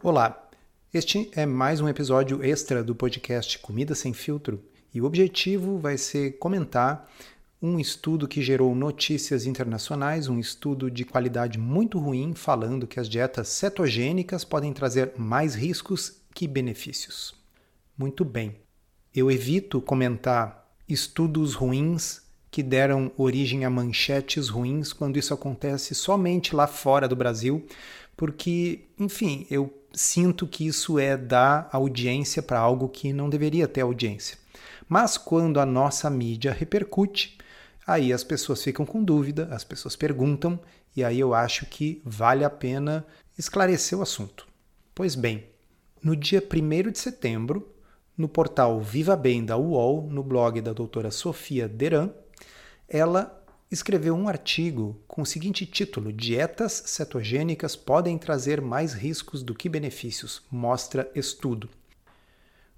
Olá, este é mais um episódio extra do podcast Comida Sem Filtro e o objetivo vai ser comentar um estudo que gerou notícias internacionais, um estudo de qualidade muito ruim, falando que as dietas cetogênicas podem trazer mais riscos que benefícios. Muito bem, eu evito comentar estudos ruins que deram origem a manchetes ruins quando isso acontece somente lá fora do Brasil, porque, enfim, eu sinto que isso é dar audiência para algo que não deveria ter audiência. Mas quando a nossa mídia repercute, aí as pessoas ficam com dúvida, as pessoas perguntam, e aí eu acho que vale a pena esclarecer o assunto. Pois bem, no dia 1 de setembro, no portal Viva Bem da UOL, no blog da doutora Sofia Deran, ela escreveu um artigo com o seguinte título: Dietas cetogênicas podem trazer mais riscos do que benefícios, mostra estudo.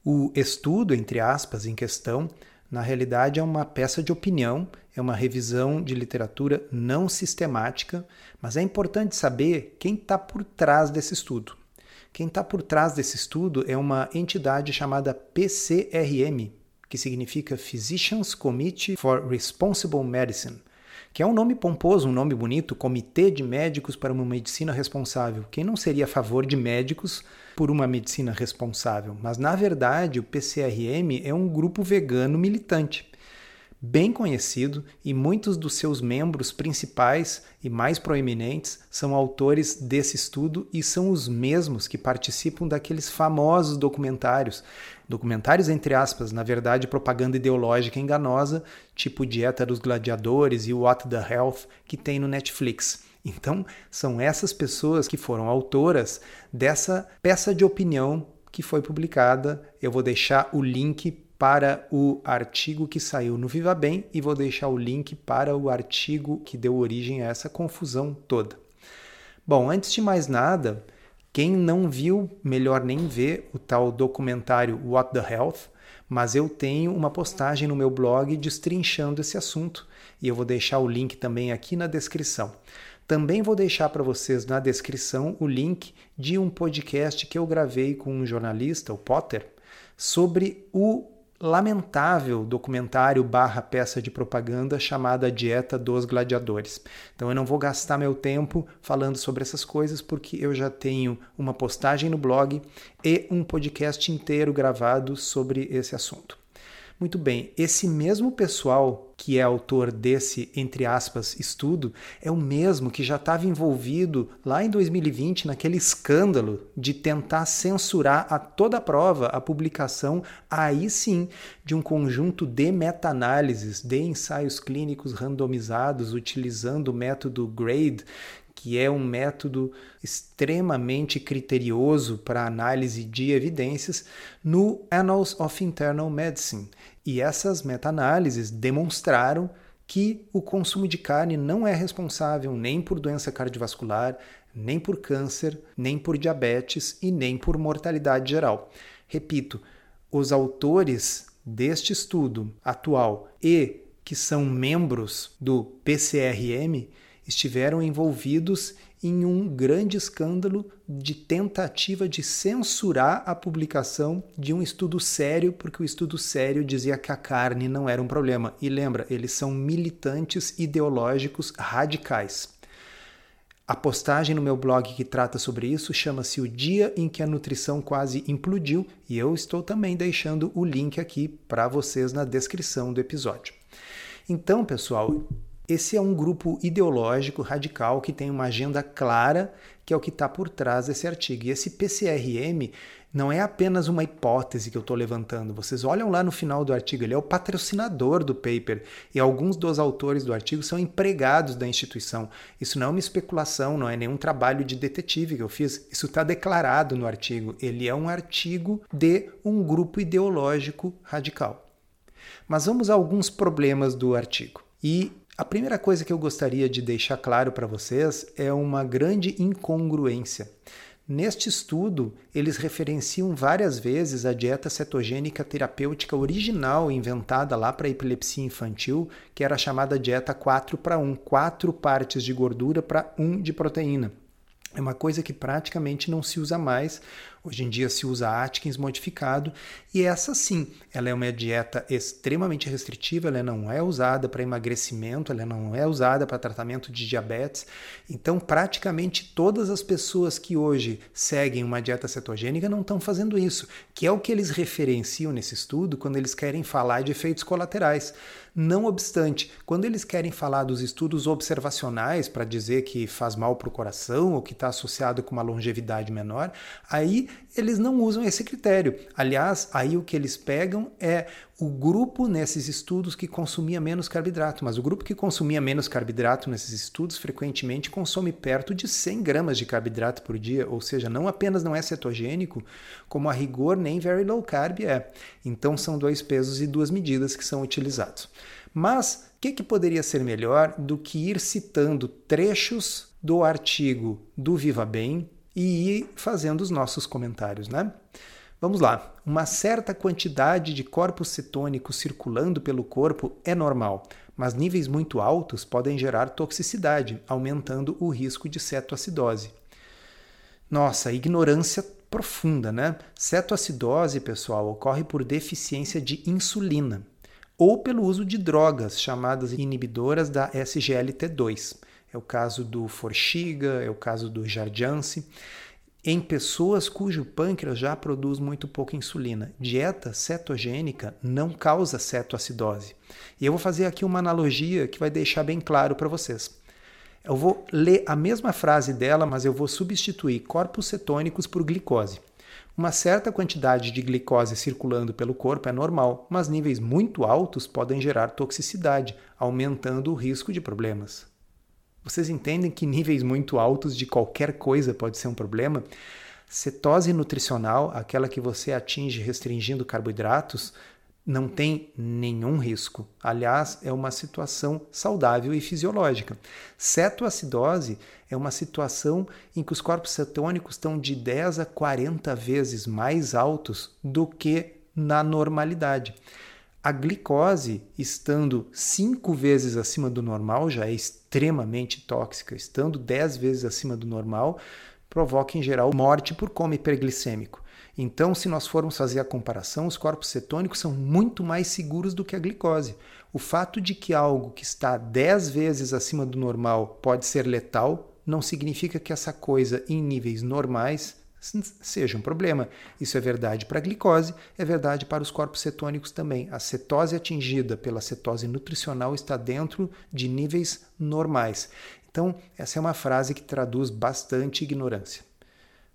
O estudo, entre aspas, em questão, na realidade é uma peça de opinião, é uma revisão de literatura não sistemática, mas é importante saber quem está por trás desse estudo. Quem está por trás desse estudo é uma entidade chamada PCRM, que significa Physicians Committee for Responsible Medicine que é um nome pomposo, um nome bonito, Comitê de Médicos para uma Medicina Responsável. Quem não seria a favor de médicos por uma medicina responsável? Mas, na verdade, o PCRM é um grupo vegano militante bem conhecido e muitos dos seus membros principais e mais proeminentes são autores desse estudo e são os mesmos que participam daqueles famosos documentários, documentários entre aspas, na verdade propaganda ideológica enganosa, tipo Dieta dos Gladiadores e What the Health que tem no Netflix. Então, são essas pessoas que foram autoras dessa peça de opinião que foi publicada. Eu vou deixar o link para o artigo que saiu no Viva Bem e vou deixar o link para o artigo que deu origem a essa confusão toda. Bom, antes de mais nada, quem não viu, melhor nem ver o tal documentário What the Health, mas eu tenho uma postagem no meu blog destrinchando esse assunto e eu vou deixar o link também aqui na descrição. Também vou deixar para vocês na descrição o link de um podcast que eu gravei com um jornalista, o Potter, sobre o lamentável documentário barra peça de propaganda chamada Dieta dos Gladiadores. Então eu não vou gastar meu tempo falando sobre essas coisas porque eu já tenho uma postagem no blog e um podcast inteiro gravado sobre esse assunto. Muito bem, esse mesmo pessoal que é autor desse, entre aspas, estudo, é o mesmo que já estava envolvido lá em 2020 naquele escândalo de tentar censurar a toda prova a publicação, aí sim, de um conjunto de meta-análises de ensaios clínicos randomizados utilizando o método GRADE, que é um método extremamente criterioso para análise de evidências, no Annals of Internal Medicine. E essas meta-análises demonstraram que o consumo de carne não é responsável nem por doença cardiovascular, nem por câncer, nem por diabetes e nem por mortalidade geral. Repito, os autores deste estudo atual e que são membros do PCRM estiveram envolvidos em um grande escândalo de tentativa de censurar a publicação de um estudo sério, porque o estudo sério dizia que a carne não era um problema. E lembra, eles são militantes ideológicos radicais. A postagem no meu blog que trata sobre isso chama-se O Dia em que a Nutrição Quase Implodiu, e eu estou também deixando o link aqui para vocês na descrição do episódio. Então, pessoal, esse é um grupo ideológico radical que tem uma agenda clara, que é o que está por trás desse artigo. E esse PCRM não é apenas uma hipótese que eu estou levantando. Vocês olham lá no final do artigo, ele é o patrocinador do paper e alguns dos autores do artigo são empregados da instituição. Isso não é uma especulação, não é nenhum trabalho de detetive que eu fiz. Isso está declarado no artigo. Ele é um artigo de um grupo ideológico radical. Mas vamos a alguns problemas do artigo. E a primeira coisa que eu gostaria de deixar claro para vocês é uma grande incongruência. Neste estudo, eles referenciam várias vezes a dieta cetogênica terapêutica original inventada lá para epilepsia infantil, que era chamada dieta 4 para 1, quatro partes de gordura para 1 de proteína. é uma coisa que praticamente não se usa mais. Hoje em dia se usa Atkins modificado e essa sim, ela é uma dieta extremamente restritiva, ela não é usada para emagrecimento, ela não é usada para tratamento de diabetes. Então, praticamente todas as pessoas que hoje seguem uma dieta cetogênica não estão fazendo isso, que é o que eles referenciam nesse estudo quando eles querem falar de efeitos colaterais. Não obstante, quando eles querem falar dos estudos observacionais para dizer que faz mal para o coração ou que está associado com uma longevidade menor, aí eles não usam esse critério. Aliás, aí o que eles pegam é o grupo nesses estudos que consumia menos carboidrato, mas o grupo que consumia menos carboidrato nesses estudos frequentemente consome perto de 100 gramas de carboidrato por dia, ou seja, não apenas não é cetogênico, como a rigor nem very low carb é. Então são dois pesos e duas medidas que são utilizados. Mas o que, que poderia ser melhor do que ir citando trechos do artigo do Viva Bem e ir fazendo os nossos comentários, né? Vamos lá. Uma certa quantidade de corpos cetônicos circulando pelo corpo é normal, mas níveis muito altos podem gerar toxicidade, aumentando o risco de cetoacidose. Nossa, ignorância profunda, né? Cetoacidose, pessoal, ocorre por deficiência de insulina ou pelo uso de drogas chamadas inibidoras da SGLT2. É o caso do Forxiga, é o caso do Jardiance. Em pessoas cujo pâncreas já produz muito pouca insulina, dieta cetogênica não causa cetoacidose. E eu vou fazer aqui uma analogia que vai deixar bem claro para vocês. Eu vou ler a mesma frase dela, mas eu vou substituir corpos cetônicos por glicose. Uma certa quantidade de glicose circulando pelo corpo é normal, mas níveis muito altos podem gerar toxicidade, aumentando o risco de problemas. Vocês entendem que níveis muito altos de qualquer coisa pode ser um problema? Cetose nutricional, aquela que você atinge restringindo carboidratos, não tem nenhum risco. Aliás, é uma situação saudável e fisiológica. Cetoacidose é uma situação em que os corpos cetônicos estão de 10 a 40 vezes mais altos do que na normalidade. A glicose, estando 5 vezes acima do normal, já é extremamente tóxica. Estando 10 vezes acima do normal, provoca em geral morte por coma hiperglicêmico. Então, se nós formos fazer a comparação, os corpos cetônicos são muito mais seguros do que a glicose. O fato de que algo que está 10 vezes acima do normal pode ser letal não significa que essa coisa em níveis normais seja um problema. Isso é verdade para a glicose, é verdade para os corpos cetônicos também. A cetose atingida pela cetose nutricional está dentro de níveis normais. Então, essa é uma frase que traduz bastante ignorância.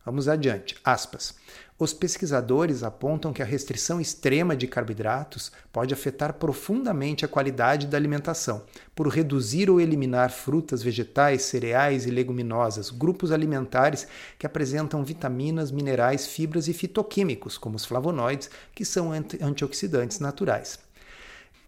Vamos adiante. Aspas. Os pesquisadores apontam que a restrição extrema de carboidratos pode afetar profundamente a qualidade da alimentação, por reduzir ou eliminar frutas, vegetais, cereais e leguminosas, grupos alimentares que apresentam vitaminas, minerais, fibras e fitoquímicos, como os flavonoides, que são antioxidantes naturais.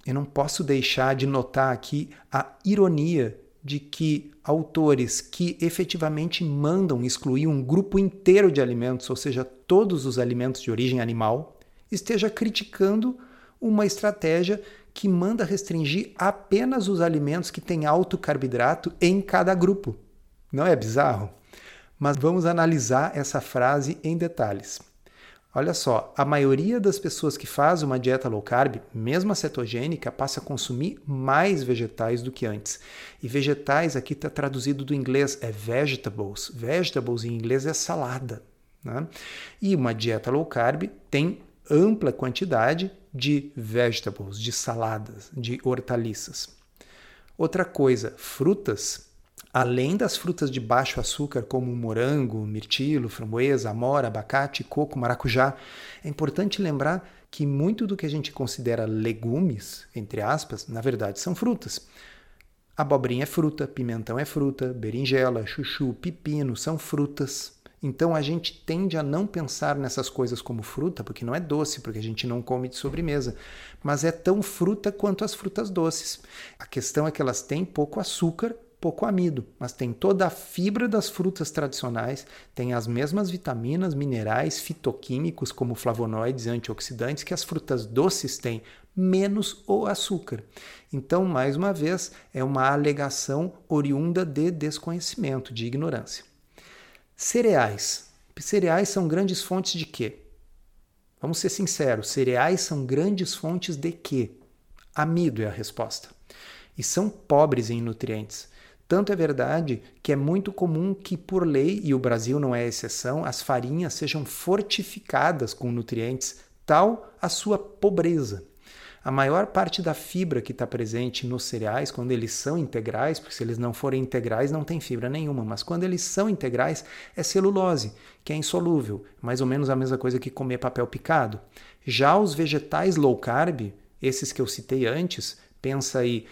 Eu não posso deixar de notar aqui a ironia de que autores que efetivamente mandam excluir um grupo inteiro de alimentos, ou seja, todos os alimentos de origem animal, esteja criticando uma estratégia que manda restringir apenas os alimentos que têm alto carboidrato em cada grupo. Não é bizarro? Mas vamos analisar essa frase em detalhes. Olha só, a maioria das pessoas que faz uma dieta low carb, mesmo a cetogênica, passa a consumir mais vegetais do que antes. E vegetais aqui está traduzido do inglês é vegetables. Vegetables em inglês é salada. Né? E uma dieta low carb tem ampla quantidade de vegetables, de saladas, de hortaliças. Outra coisa, frutas Além das frutas de baixo açúcar, como morango, mirtilo, framboesa, amora, abacate, coco, maracujá, é importante lembrar que muito do que a gente considera legumes, entre aspas, na verdade são frutas. Abobrinha é fruta, pimentão é fruta, berinjela, chuchu, pepino são frutas. Então a gente tende a não pensar nessas coisas como fruta, porque não é doce, porque a gente não come de sobremesa, mas é tão fruta quanto as frutas doces. A questão é que elas têm pouco açúcar pouco amido, mas tem toda a fibra das frutas tradicionais, tem as mesmas vitaminas, minerais, fitoquímicos como flavonoides e antioxidantes que as frutas doces têm, menos o açúcar. Então, mais uma vez, é uma alegação oriunda de desconhecimento, de ignorância. Cereais. Cereais são grandes fontes de quê? Vamos ser sinceros, cereais são grandes fontes de quê? Amido é a resposta. E são pobres em nutrientes. Tanto é verdade que é muito comum que, por lei, e o Brasil não é exceção, as farinhas sejam fortificadas com nutrientes, tal a sua pobreza. A maior parte da fibra que está presente nos cereais, quando eles são integrais, porque se eles não forem integrais não tem fibra nenhuma, mas quando eles são integrais é celulose, que é insolúvel, mais ou menos a mesma coisa que comer papel picado. Já os vegetais low carb, esses que eu citei antes, pensa aí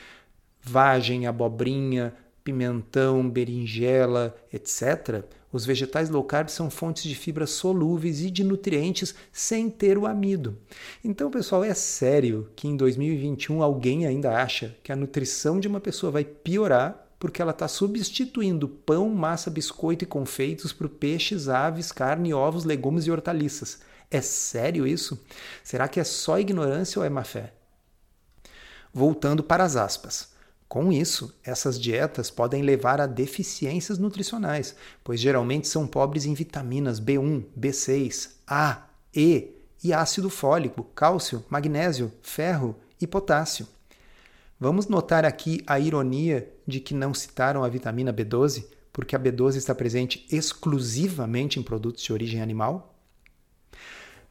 vagem, abobrinha, pimentão, berinjela, etc., os vegetais low carb são fontes de fibras solúveis e de nutrientes sem ter o amido. Então, pessoal, é sério que em 2021 alguém ainda acha que a nutrição de uma pessoa vai piorar porque ela está substituindo pão, massa, biscoito e confeitos por peixes, aves, carne, ovos, legumes e hortaliças. É sério isso? Será que é só ignorância ou é má fé? Voltando para as aspas. Com isso, essas dietas podem levar a deficiências nutricionais, pois geralmente são pobres em vitaminas B1, B6, A, E e ácido fólico, cálcio, magnésio, ferro e potássio. Vamos notar aqui a ironia de que não citaram a vitamina B12, porque a B12 está presente exclusivamente em produtos de origem animal?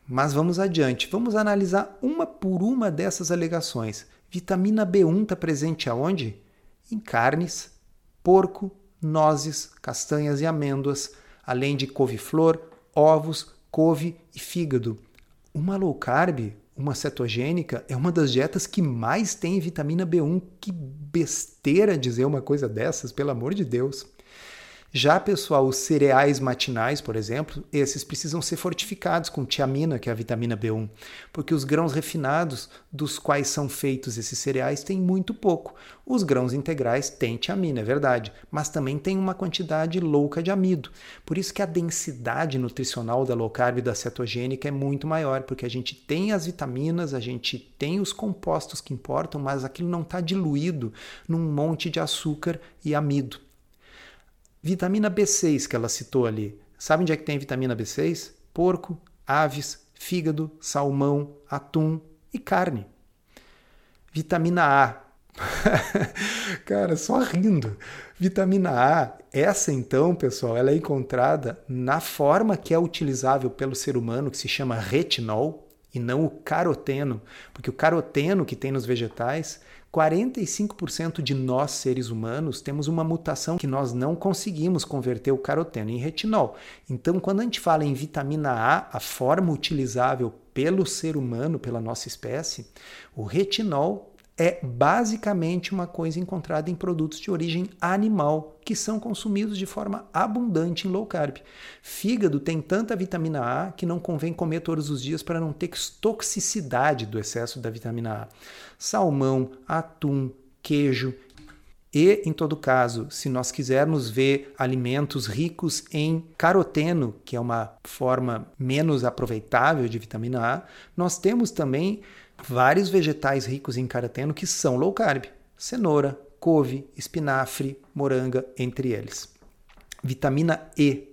Mas vamos adiante, vamos analisar uma por uma dessas alegações Vitamina B1 está presente aonde? Em carnes, porco, nozes, castanhas e amêndoas, além de couve-flor, ovos, couve e fígado. Uma low carb, uma cetogênica, é uma das dietas que mais tem vitamina B1. Que besteira dizer uma coisa dessas, pelo amor de Deus. Já, pessoal, os cereais matinais, por exemplo, esses precisam ser fortificados com tiamina, que é a vitamina B1, porque os grãos refinados dos quais são feitos esses cereais têm muito pouco. Os grãos integrais têm tiamina, é verdade, mas também tem uma quantidade louca de amido. Por isso que a densidade nutricional da low carb e da cetogênica é muito maior, porque a gente tem as vitaminas, a gente tem os compostos que importam, mas aquilo não está diluído num monte de açúcar e amido. Vitamina B6 que ela citou ali. Sabe onde é que tem vitamina B6? Porco, aves, fígado, salmão, atum e carne. Vitamina A. Cara, só rindo. Vitamina A, essa então, pessoal, ela é encontrada na forma que é utilizável pelo ser humano, que se chama retinol, e não o caroteno, porque o caroteno que tem nos vegetais 45% de nós, seres humanos, temos uma mutação que nós não conseguimos converter o caroteno em retinol. Então, quando a gente fala em vitamina A, a forma utilizável pelo ser humano, pela nossa espécie, o retinol é basicamente uma coisa encontrada em produtos de origem animal que são consumidos de forma abundante em low carb. Fígado tem tanta vitamina A que não convém comer todos os dias para não ter toxicidade do excesso da vitamina A. Salmão, atum, queijo e, em todo caso, se nós quisermos ver alimentos ricos em caroteno, que é uma forma menos aproveitável de vitamina A, nós temos também vários vegetais ricos em caroteno que são low carb: cenoura, couve, espinafre, moranga, entre eles. Vitamina E.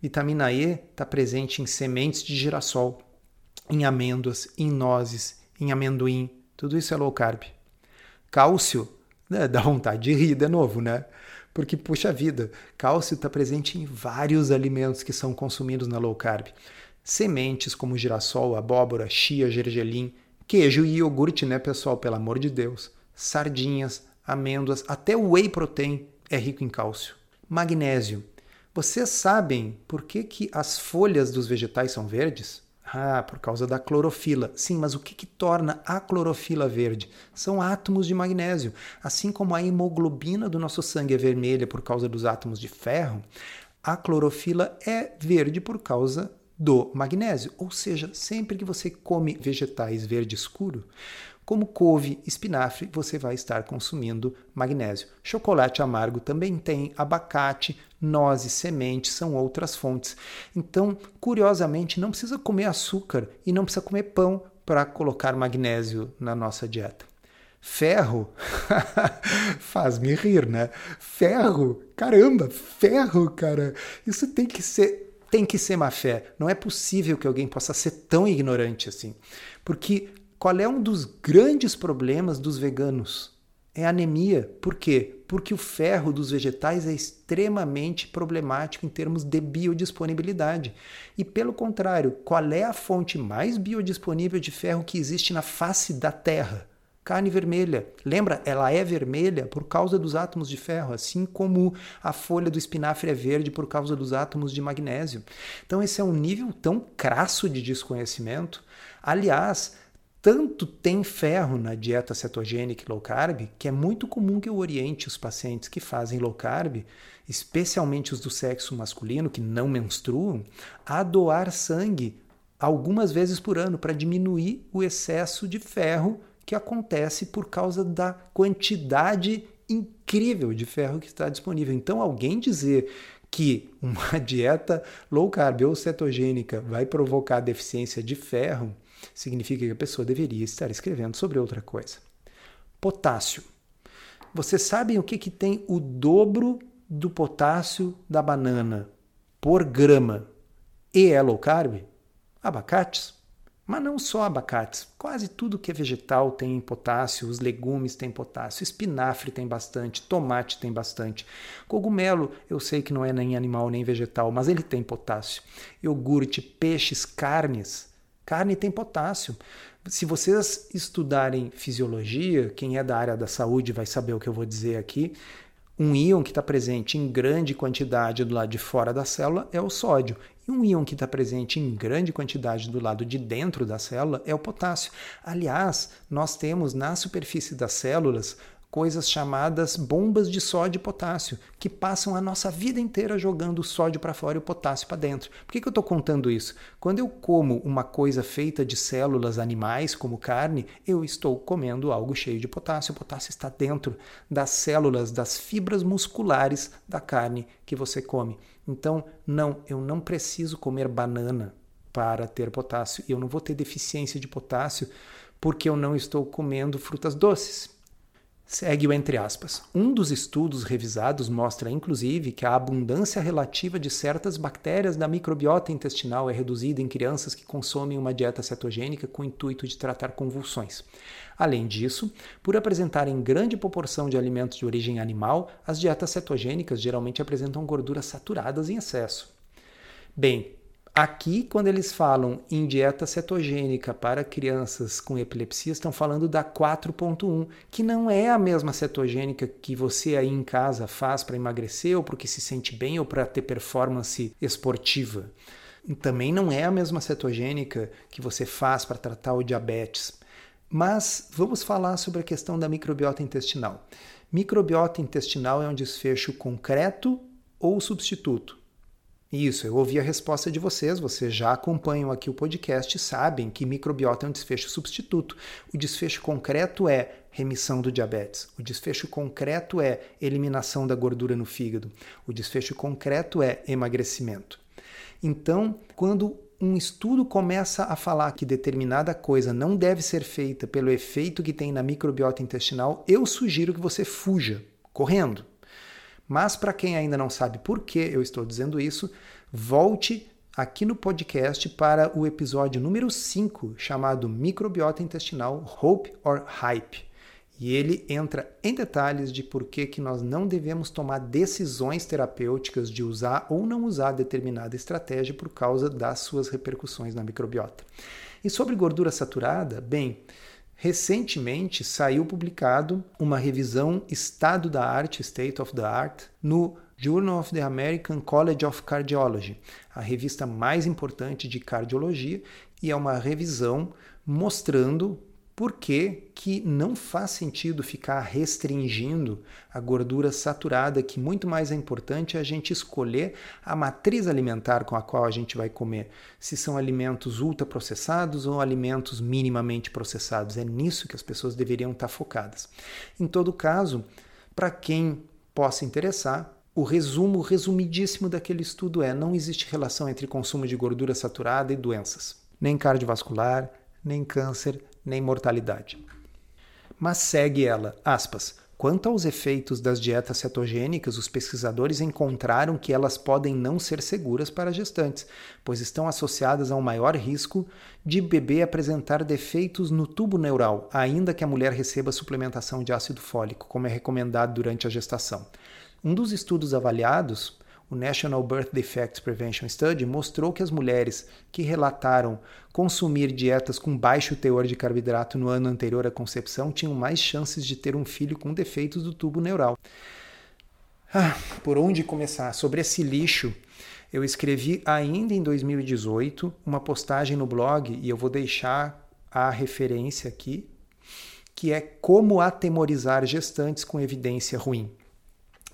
Vitamina E está presente em sementes de girassol, em amêndoas, em nozes, em amendoim. Tudo isso é low carb. Cálcio, né, dá vontade de rir de novo, né? Porque, puxa vida, cálcio está presente em vários alimentos que são consumidos na low carb. Sementes como girassol, abóbora, chia, gergelim, Queijo e iogurte, né, pessoal? Pelo amor de Deus. Sardinhas, amêndoas, até o whey protein é rico em cálcio. Magnésio. Vocês sabem por que, que as folhas dos vegetais são verdes? Ah, por causa da clorofila. Sim, mas o que, que torna a clorofila verde? São átomos de magnésio. Assim como a hemoglobina do nosso sangue é vermelha por causa dos átomos de ferro, a clorofila é verde por causa do magnésio. Ou seja, sempre que você come vegetais verde escuro, como couve, espinafre, você vai estar consumindo magnésio. Chocolate amargo também tem, abacate, nozes, sementes são outras fontes. Então, curiosamente, não precisa comer açúcar e não precisa comer pão para colocar magnésio na nossa dieta. Ferro faz-me rir, né? Ferro, caramba, ferro, cara. Isso tem que ser tem que ser má fé. Não é possível que alguém possa ser tão ignorante assim. Porque qual é um dos grandes problemas dos veganos? É anemia. Por quê? Porque o ferro dos vegetais é extremamente problemático em termos de biodisponibilidade. E pelo contrário, qual é a fonte mais biodisponível de ferro que existe na face da Terra? Carne vermelha. Lembra? Ela é vermelha por causa dos átomos de ferro, assim como a folha do espinafre é verde por causa dos átomos de magnésio. Então, esse é um nível tão crasso de desconhecimento. Aliás, tanto tem ferro na dieta cetogênica e low carb que é muito comum que eu oriente os pacientes que fazem low carb, especialmente os do sexo masculino que não menstruam, a doar sangue algumas vezes por ano para diminuir o excesso de ferro que acontece por causa da quantidade incrível de ferro que está disponível. Então, alguém dizer que uma dieta low carb ou cetogênica vai provocar deficiência de ferro, significa que a pessoa deveria estar escrevendo sobre outra coisa. Potássio. Vocês sabem o que, que tem o dobro do potássio da banana por grama e é low carb? Abacates. Mas não só abacates, quase tudo que é vegetal tem potássio, os legumes têm potássio, espinafre tem bastante, tomate tem bastante. Cogumelo, eu sei que não é nem animal nem vegetal, mas ele tem potássio. Iogurte, peixes, carnes. Carne tem potássio. Se vocês estudarem fisiologia, quem é da área da saúde vai saber o que eu vou dizer aqui. Um íon que está presente em grande quantidade do lado de fora da célula é o sódio. Um íon que está presente em grande quantidade do lado de dentro da célula é o potássio. Aliás, nós temos na superfície das células coisas chamadas bombas de sódio e potássio, que passam a nossa vida inteira jogando o sódio para fora e o potássio para dentro. Por que, que eu estou contando isso? Quando eu como uma coisa feita de células animais, como carne, eu estou comendo algo cheio de potássio. O potássio está dentro das células, das fibras musculares da carne que você come. Então, não, eu não preciso comer banana para ter potássio. Eu não vou ter deficiência de potássio porque eu não estou comendo frutas doces. Segue o entre aspas. Um dos estudos revisados mostra, inclusive, que a abundância relativa de certas bactérias da microbiota intestinal é reduzida em crianças que consomem uma dieta cetogênica com o intuito de tratar convulsões. Além disso, por apresentarem grande proporção de alimentos de origem animal, as dietas cetogênicas geralmente apresentam gorduras saturadas em excesso. Bem, Aqui, quando eles falam em dieta cetogênica para crianças com epilepsia, estão falando da 4.1, que não é a mesma cetogênica que você aí em casa faz para emagrecer ou porque se sente bem ou para ter performance esportiva. Também não é a mesma cetogênica que você faz para tratar o diabetes. Mas vamos falar sobre a questão da microbiota intestinal. Microbiota intestinal é um desfecho concreto ou substituto? Isso, eu ouvi a resposta de vocês, vocês já acompanham aqui o podcast, sabem que microbiota é um desfecho substituto. O desfecho concreto é remissão do diabetes. O desfecho concreto é eliminação da gordura no fígado. O desfecho concreto é emagrecimento. Então, quando um estudo começa a falar que determinada coisa não deve ser feita pelo efeito que tem na microbiota intestinal, eu sugiro que você fuja, correndo. Mas para quem ainda não sabe por que eu estou dizendo isso, volte aqui no podcast para o episódio número 5, chamado Microbiota Intestinal Hope or Hype. E ele entra em detalhes de por que, que nós não devemos tomar decisões terapêuticas de usar ou não usar determinada estratégia por causa das suas repercussões na microbiota. E sobre gordura saturada, bem, Recentemente saiu publicado uma revisão estado da arte, State of the Art, no Journal of the American College of Cardiology, a revista mais importante de cardiologia, e é uma revisão mostrando por que, que não faz sentido ficar restringindo a gordura saturada, que muito mais é importante a gente escolher a matriz alimentar com a qual a gente vai comer, se são alimentos ultraprocessados ou alimentos minimamente processados. É nisso que as pessoas deveriam estar focadas. Em todo caso, para quem possa interessar, o resumo resumidíssimo daquele estudo é: não existe relação entre consumo de gordura saturada e doenças, nem cardiovascular, nem câncer, nem mortalidade. Mas segue ela, aspas. Quanto aos efeitos das dietas cetogênicas, os pesquisadores encontraram que elas podem não ser seguras para gestantes, pois estão associadas a um maior risco de bebê apresentar defeitos no tubo neural, ainda que a mulher receba suplementação de ácido fólico, como é recomendado durante a gestação. Um dos estudos avaliados o National Birth Defects Prevention Study mostrou que as mulheres que relataram consumir dietas com baixo teor de carboidrato no ano anterior à concepção tinham mais chances de ter um filho com defeitos do tubo neural. Ah, por onde começar? Sobre esse lixo, eu escrevi ainda em 2018 uma postagem no blog e eu vou deixar a referência aqui, que é como atemorizar gestantes com evidência ruim.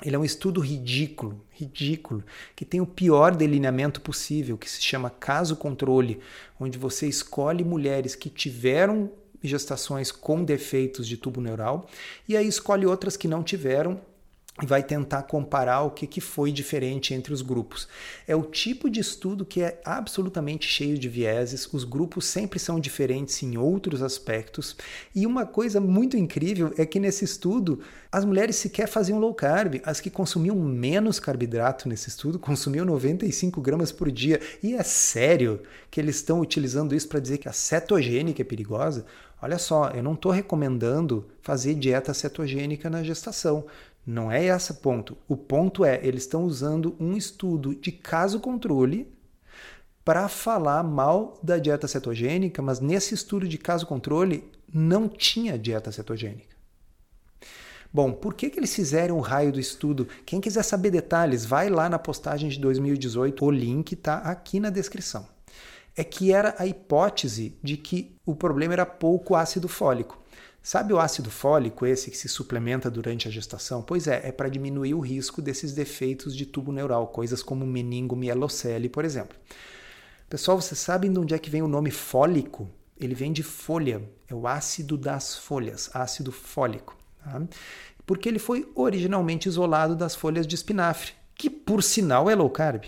Ele é um estudo ridículo, ridículo, que tem o pior delineamento possível, que se chama caso controle, onde você escolhe mulheres que tiveram gestações com defeitos de tubo neural e aí escolhe outras que não tiveram e vai tentar comparar o que, que foi diferente entre os grupos. É o tipo de estudo que é absolutamente cheio de vieses, os grupos sempre são diferentes em outros aspectos, e uma coisa muito incrível é que nesse estudo as mulheres sequer faziam low carb, as que consumiam menos carboidrato nesse estudo consumiam 95 gramas por dia, e é sério que eles estão utilizando isso para dizer que a cetogênica é perigosa? Olha só, eu não estou recomendando fazer dieta cetogênica na gestação. Não é esse o ponto. O ponto é, eles estão usando um estudo de caso controle para falar mal da dieta cetogênica, mas nesse estudo de caso controle não tinha dieta cetogênica. Bom, por que, que eles fizeram o raio do estudo? Quem quiser saber detalhes, vai lá na postagem de 2018, o link está aqui na descrição. É que era a hipótese de que o problema era pouco ácido fólico. Sabe o ácido fólico, esse que se suplementa durante a gestação? Pois é, é para diminuir o risco desses defeitos de tubo neural, coisas como meningomielocele, por exemplo. Pessoal, vocês sabem de onde é que vem o nome fólico? Ele vem de folha, é o ácido das folhas, ácido fólico. Tá? Porque ele foi originalmente isolado das folhas de espinafre, que por sinal é low carb.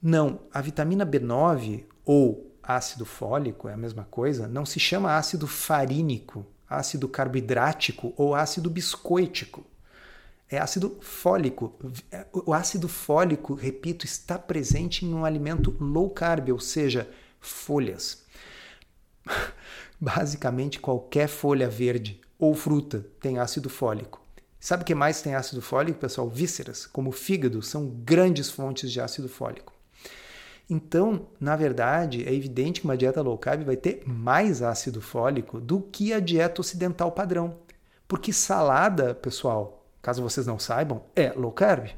Não, a vitamina B9 ou ácido fólico é a mesma coisa, não se chama ácido farínico, ácido carboidrático ou ácido biscoítico. É ácido fólico. O ácido fólico, repito, está presente em um alimento low carb, ou seja, folhas. Basicamente, qualquer folha verde ou fruta tem ácido fólico. Sabe o que mais tem ácido fólico, pessoal? Vísceras, como o fígado, são grandes fontes de ácido fólico. Então, na verdade, é evidente que uma dieta low carb vai ter mais ácido fólico do que a dieta ocidental padrão. Porque salada, pessoal, caso vocês não saibam, é low carb.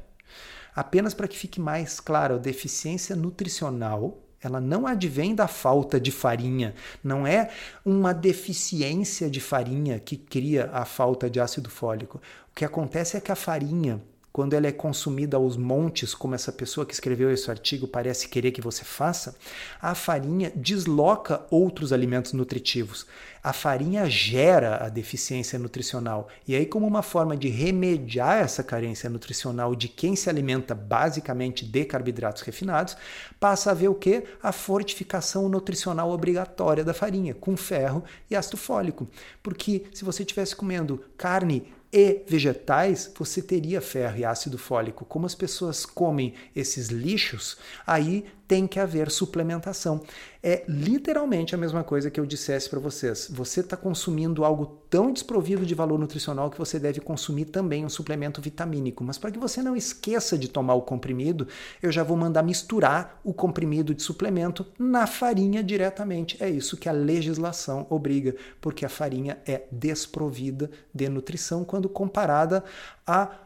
Apenas para que fique mais claro, a deficiência nutricional ela não advém da falta de farinha, não é uma deficiência de farinha que cria a falta de ácido fólico. O que acontece é que a farinha quando ela é consumida aos montes, como essa pessoa que escreveu esse artigo parece querer que você faça, a farinha desloca outros alimentos nutritivos. A farinha gera a deficiência nutricional. E aí, como uma forma de remediar essa carência nutricional de quem se alimenta basicamente de carboidratos refinados, passa a ver o que? A fortificação nutricional obrigatória da farinha, com ferro e ácido fólico. Porque se você estivesse comendo carne e vegetais, você teria ferro e ácido fólico. Como as pessoas comem esses lixos, aí tem que haver suplementação. É literalmente a mesma coisa que eu dissesse para vocês. Você está consumindo algo tão desprovido de valor nutricional que você deve consumir também um suplemento vitamínico. Mas para que você não esqueça de tomar o comprimido, eu já vou mandar misturar o comprimido de suplemento na farinha diretamente. É isso que a legislação obriga, porque a farinha é desprovida de nutrição quando comparada a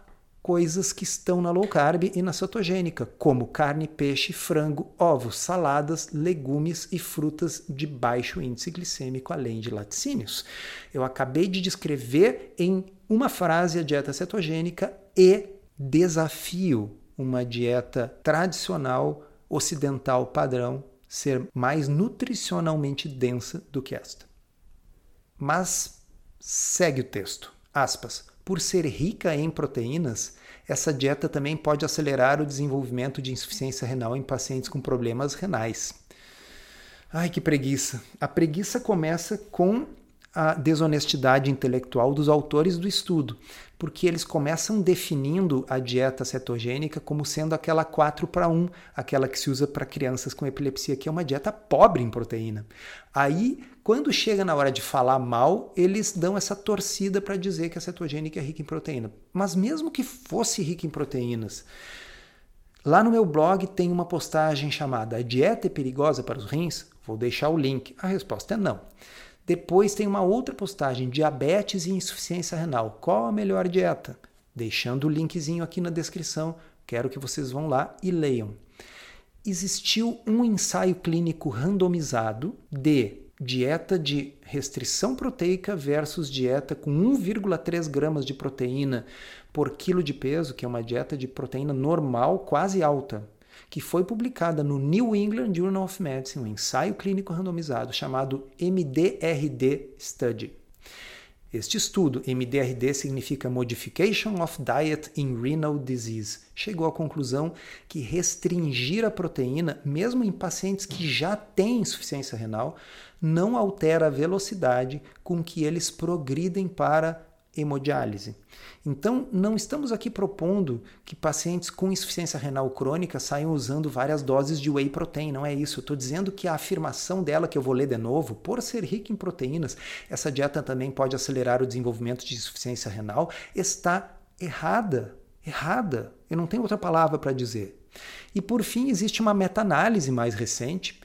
coisas que estão na low carb e na cetogênica, como carne, peixe, frango, ovos, saladas, legumes e frutas de baixo índice glicêmico, além de laticínios. Eu acabei de descrever em uma frase a dieta cetogênica e desafio uma dieta tradicional ocidental padrão ser mais nutricionalmente densa do que esta. Mas segue o texto. Aspas. Por ser rica em proteínas, essa dieta também pode acelerar o desenvolvimento de insuficiência renal em pacientes com problemas renais. Ai, que preguiça! A preguiça começa com a desonestidade intelectual dos autores do estudo, porque eles começam definindo a dieta cetogênica como sendo aquela 4 para 1, aquela que se usa para crianças com epilepsia, que é uma dieta pobre em proteína. Aí, quando chega na hora de falar mal, eles dão essa torcida para dizer que a cetogênica é rica em proteína. Mas mesmo que fosse rica em proteínas, lá no meu blog tem uma postagem chamada A dieta é perigosa para os rins? Vou deixar o link. A resposta é não. Depois tem uma outra postagem, diabetes e insuficiência renal. Qual a melhor dieta? Deixando o linkzinho aqui na descrição. Quero que vocês vão lá e leiam. Existiu um ensaio clínico randomizado de dieta de restrição proteica versus dieta com 1,3 gramas de proteína por quilo de peso, que é uma dieta de proteína normal, quase alta que foi publicada no New England Journal of Medicine, um ensaio clínico randomizado chamado MDRD Study. Este estudo, MDRD significa Modification of Diet in Renal Disease, chegou à conclusão que restringir a proteína, mesmo em pacientes que já têm insuficiência renal, não altera a velocidade com que eles progridem para hemodiálise. Então, não estamos aqui propondo que pacientes com insuficiência renal crônica saiam usando várias doses de whey protein, não é isso. Eu estou dizendo que a afirmação dela, que eu vou ler de novo, por ser rica em proteínas, essa dieta também pode acelerar o desenvolvimento de insuficiência renal, está errada. Errada. Eu não tenho outra palavra para dizer. E por fim, existe uma meta-análise mais recente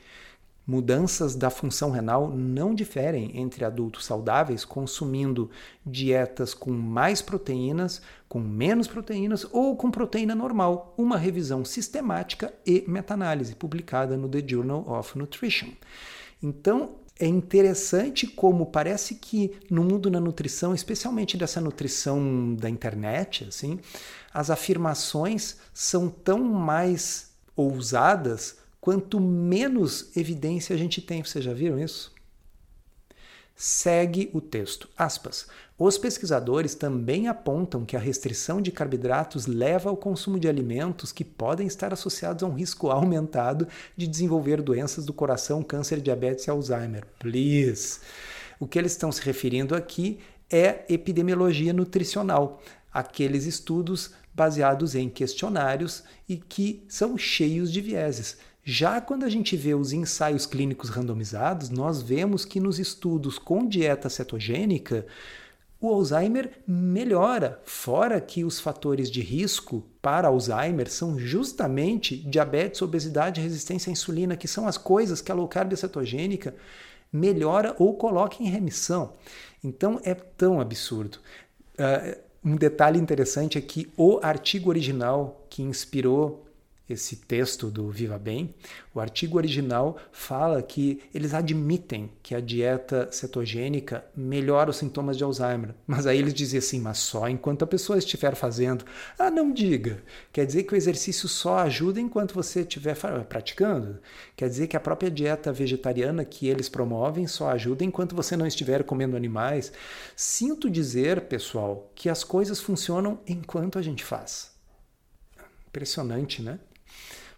Mudanças da função renal não diferem entre adultos saudáveis consumindo dietas com mais proteínas, com menos proteínas ou com proteína normal. Uma revisão sistemática e meta-análise publicada no The Journal of Nutrition. Então, é interessante como parece que no mundo da nutrição, especialmente dessa nutrição da internet, assim, as afirmações são tão mais ousadas quanto menos evidência a gente tem. Vocês já viram isso? Segue o texto. Aspas. Os pesquisadores também apontam que a restrição de carboidratos leva ao consumo de alimentos que podem estar associados a um risco aumentado de desenvolver doenças do coração, câncer, diabetes e Alzheimer. Please. O que eles estão se referindo aqui é epidemiologia nutricional, aqueles estudos baseados em questionários e que são cheios de vieses. Já quando a gente vê os ensaios clínicos randomizados, nós vemos que nos estudos com dieta cetogênica, o Alzheimer melhora, fora que os fatores de risco para Alzheimer são justamente diabetes, obesidade e resistência à insulina, que são as coisas que a low carb cetogênica melhora ou coloca em remissão. Então é tão absurdo. Uh, um detalhe interessante é que o artigo original que inspirou esse texto do Viva Bem, o artigo original fala que eles admitem que a dieta cetogênica melhora os sintomas de Alzheimer. Mas aí eles dizem assim, mas só enquanto a pessoa estiver fazendo. Ah, não diga. Quer dizer que o exercício só ajuda enquanto você estiver praticando? Quer dizer que a própria dieta vegetariana que eles promovem só ajuda enquanto você não estiver comendo animais? Sinto dizer, pessoal, que as coisas funcionam enquanto a gente faz. Impressionante, né?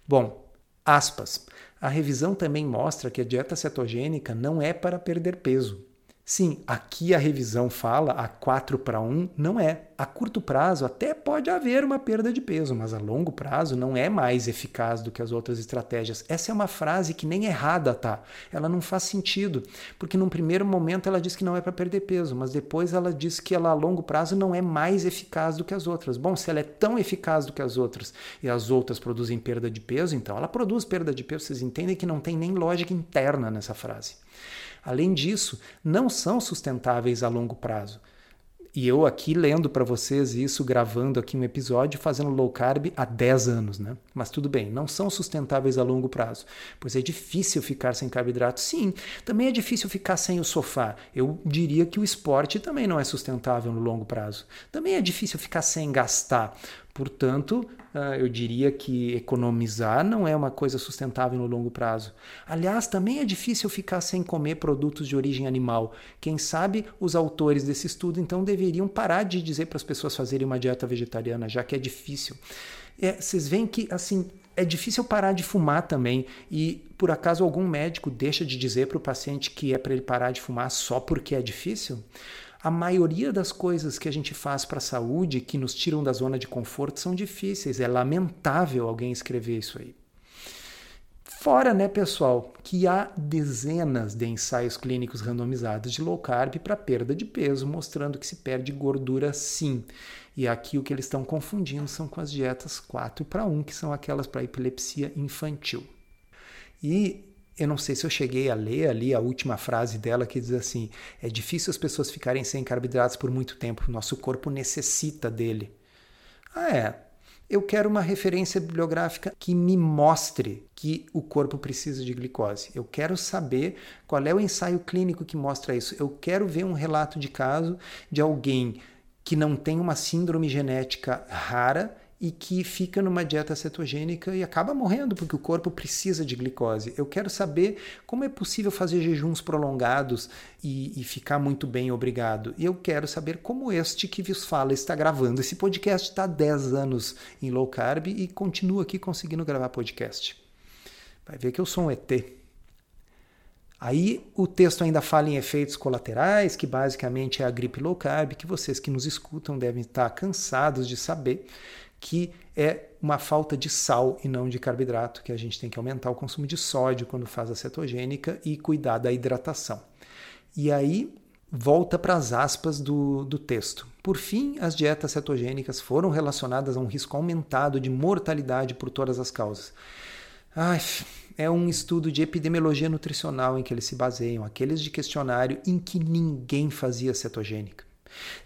Bom, aspas. A revisão também mostra que a dieta cetogênica não é para perder peso. Sim, aqui a revisão fala a 4 para 1, não é. A curto prazo até pode haver uma perda de peso, mas a longo prazo não é mais eficaz do que as outras estratégias. Essa é uma frase que nem errada tá. Ela não faz sentido, porque num primeiro momento ela diz que não é para perder peso, mas depois ela diz que ela a longo prazo não é mais eficaz do que as outras. Bom, se ela é tão eficaz do que as outras e as outras produzem perda de peso, então ela produz perda de peso. Vocês entendem que não tem nem lógica interna nessa frase. Além disso, não são sustentáveis a longo prazo. E eu aqui lendo para vocês isso, gravando aqui um episódio, fazendo low carb há 10 anos, né? Mas tudo bem, não são sustentáveis a longo prazo, pois é difícil ficar sem carboidrato. Sim, também é difícil ficar sem o sofá. Eu diria que o esporte também não é sustentável no longo prazo. Também é difícil ficar sem gastar. Portanto, eu diria que economizar não é uma coisa sustentável no longo prazo. Aliás, também é difícil ficar sem comer produtos de origem animal. Quem sabe os autores desse estudo então deveriam parar de dizer para as pessoas fazerem uma dieta vegetariana, já que é difícil. É, vocês veem que assim é difícil parar de fumar também. E por acaso algum médico deixa de dizer para o paciente que é para ele parar de fumar só porque é difícil? A maioria das coisas que a gente faz para a saúde, que nos tiram da zona de conforto, são difíceis. É lamentável alguém escrever isso aí. Fora, né, pessoal, que há dezenas de ensaios clínicos randomizados de low carb para perda de peso, mostrando que se perde gordura sim. E aqui o que eles estão confundindo são com as dietas 4 para 1, que são aquelas para epilepsia infantil. E eu não sei se eu cheguei a ler ali a última frase dela que diz assim: é difícil as pessoas ficarem sem carboidratos por muito tempo, nosso corpo necessita dele. Ah, é. Eu quero uma referência bibliográfica que me mostre que o corpo precisa de glicose. Eu quero saber qual é o ensaio clínico que mostra isso. Eu quero ver um relato de caso de alguém que não tem uma síndrome genética rara e que fica numa dieta cetogênica e acaba morrendo porque o corpo precisa de glicose. Eu quero saber como é possível fazer jejuns prolongados e, e, ficar muito bem, obrigado. E eu quero saber como este que vos fala está gravando. Esse podcast está há 10 anos em low carb e continua aqui conseguindo gravar podcast. Vai ver que eu sou um ET. Aí o texto ainda fala em efeitos colaterais, que basicamente é a gripe low carb, que vocês que nos escutam devem estar cansados de saber que é uma falta de sal e não de carboidrato, que a gente tem que aumentar o consumo de sódio quando faz a cetogênica e cuidar da hidratação. E aí volta para as aspas do, do texto. Por fim, as dietas cetogênicas foram relacionadas a um risco aumentado de mortalidade por todas as causas. Ai, é um estudo de epidemiologia nutricional em que eles se baseiam, aqueles de questionário em que ninguém fazia cetogênica.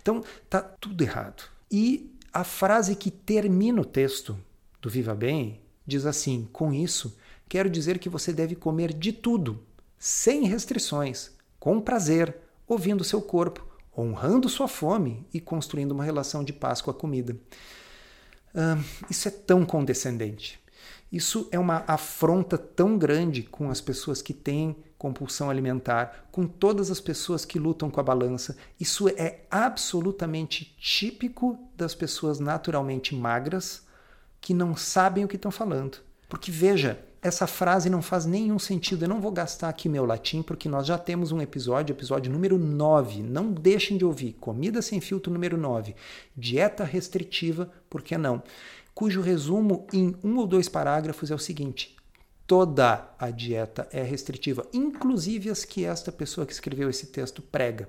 Então, tá tudo errado. E a frase que termina o texto do Viva Bem diz assim: Com isso, quero dizer que você deve comer de tudo, sem restrições, com prazer, ouvindo seu corpo, honrando sua fome e construindo uma relação de paz com a comida. Isso é tão condescendente. Isso é uma afronta tão grande com as pessoas que têm compulsão alimentar, com todas as pessoas que lutam com a balança. Isso é absolutamente típico das pessoas naturalmente magras que não sabem o que estão falando. Porque veja, essa frase não faz nenhum sentido. Eu não vou gastar aqui meu latim, porque nós já temos um episódio, episódio número 9. Não deixem de ouvir. Comida sem filtro número 9. Dieta restritiva, por que não? Cujo resumo em um ou dois parágrafos é o seguinte: toda a dieta é restritiva, inclusive as que esta pessoa que escreveu esse texto prega.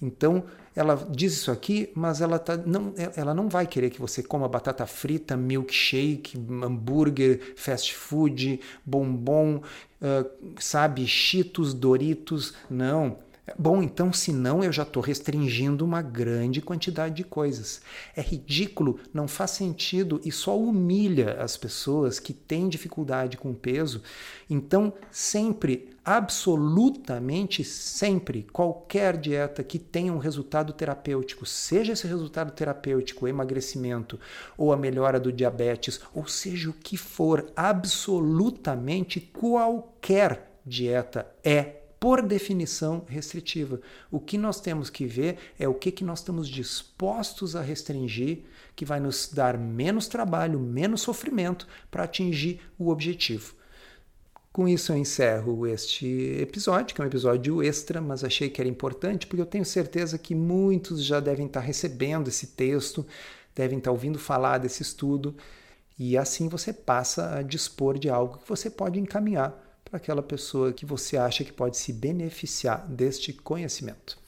Então, ela diz isso aqui, mas ela, tá, não, ela não vai querer que você coma batata frita, milkshake, hambúrguer, fast food, bombom, uh, sabe, cheetos, doritos. Não. Bom, então, se não, eu já estou restringindo uma grande quantidade de coisas. É ridículo, não faz sentido e só humilha as pessoas que têm dificuldade com peso. Então, sempre, absolutamente sempre, qualquer dieta que tenha um resultado terapêutico, seja esse resultado terapêutico, emagrecimento ou a melhora do diabetes, ou seja o que for, absolutamente qualquer dieta é por definição, restritiva. O que nós temos que ver é o que, que nós estamos dispostos a restringir, que vai nos dar menos trabalho, menos sofrimento para atingir o objetivo. Com isso eu encerro este episódio, que é um episódio extra, mas achei que era importante porque eu tenho certeza que muitos já devem estar recebendo esse texto, devem estar ouvindo falar desse estudo, e assim você passa a dispor de algo que você pode encaminhar para aquela pessoa que você acha que pode se beneficiar deste conhecimento.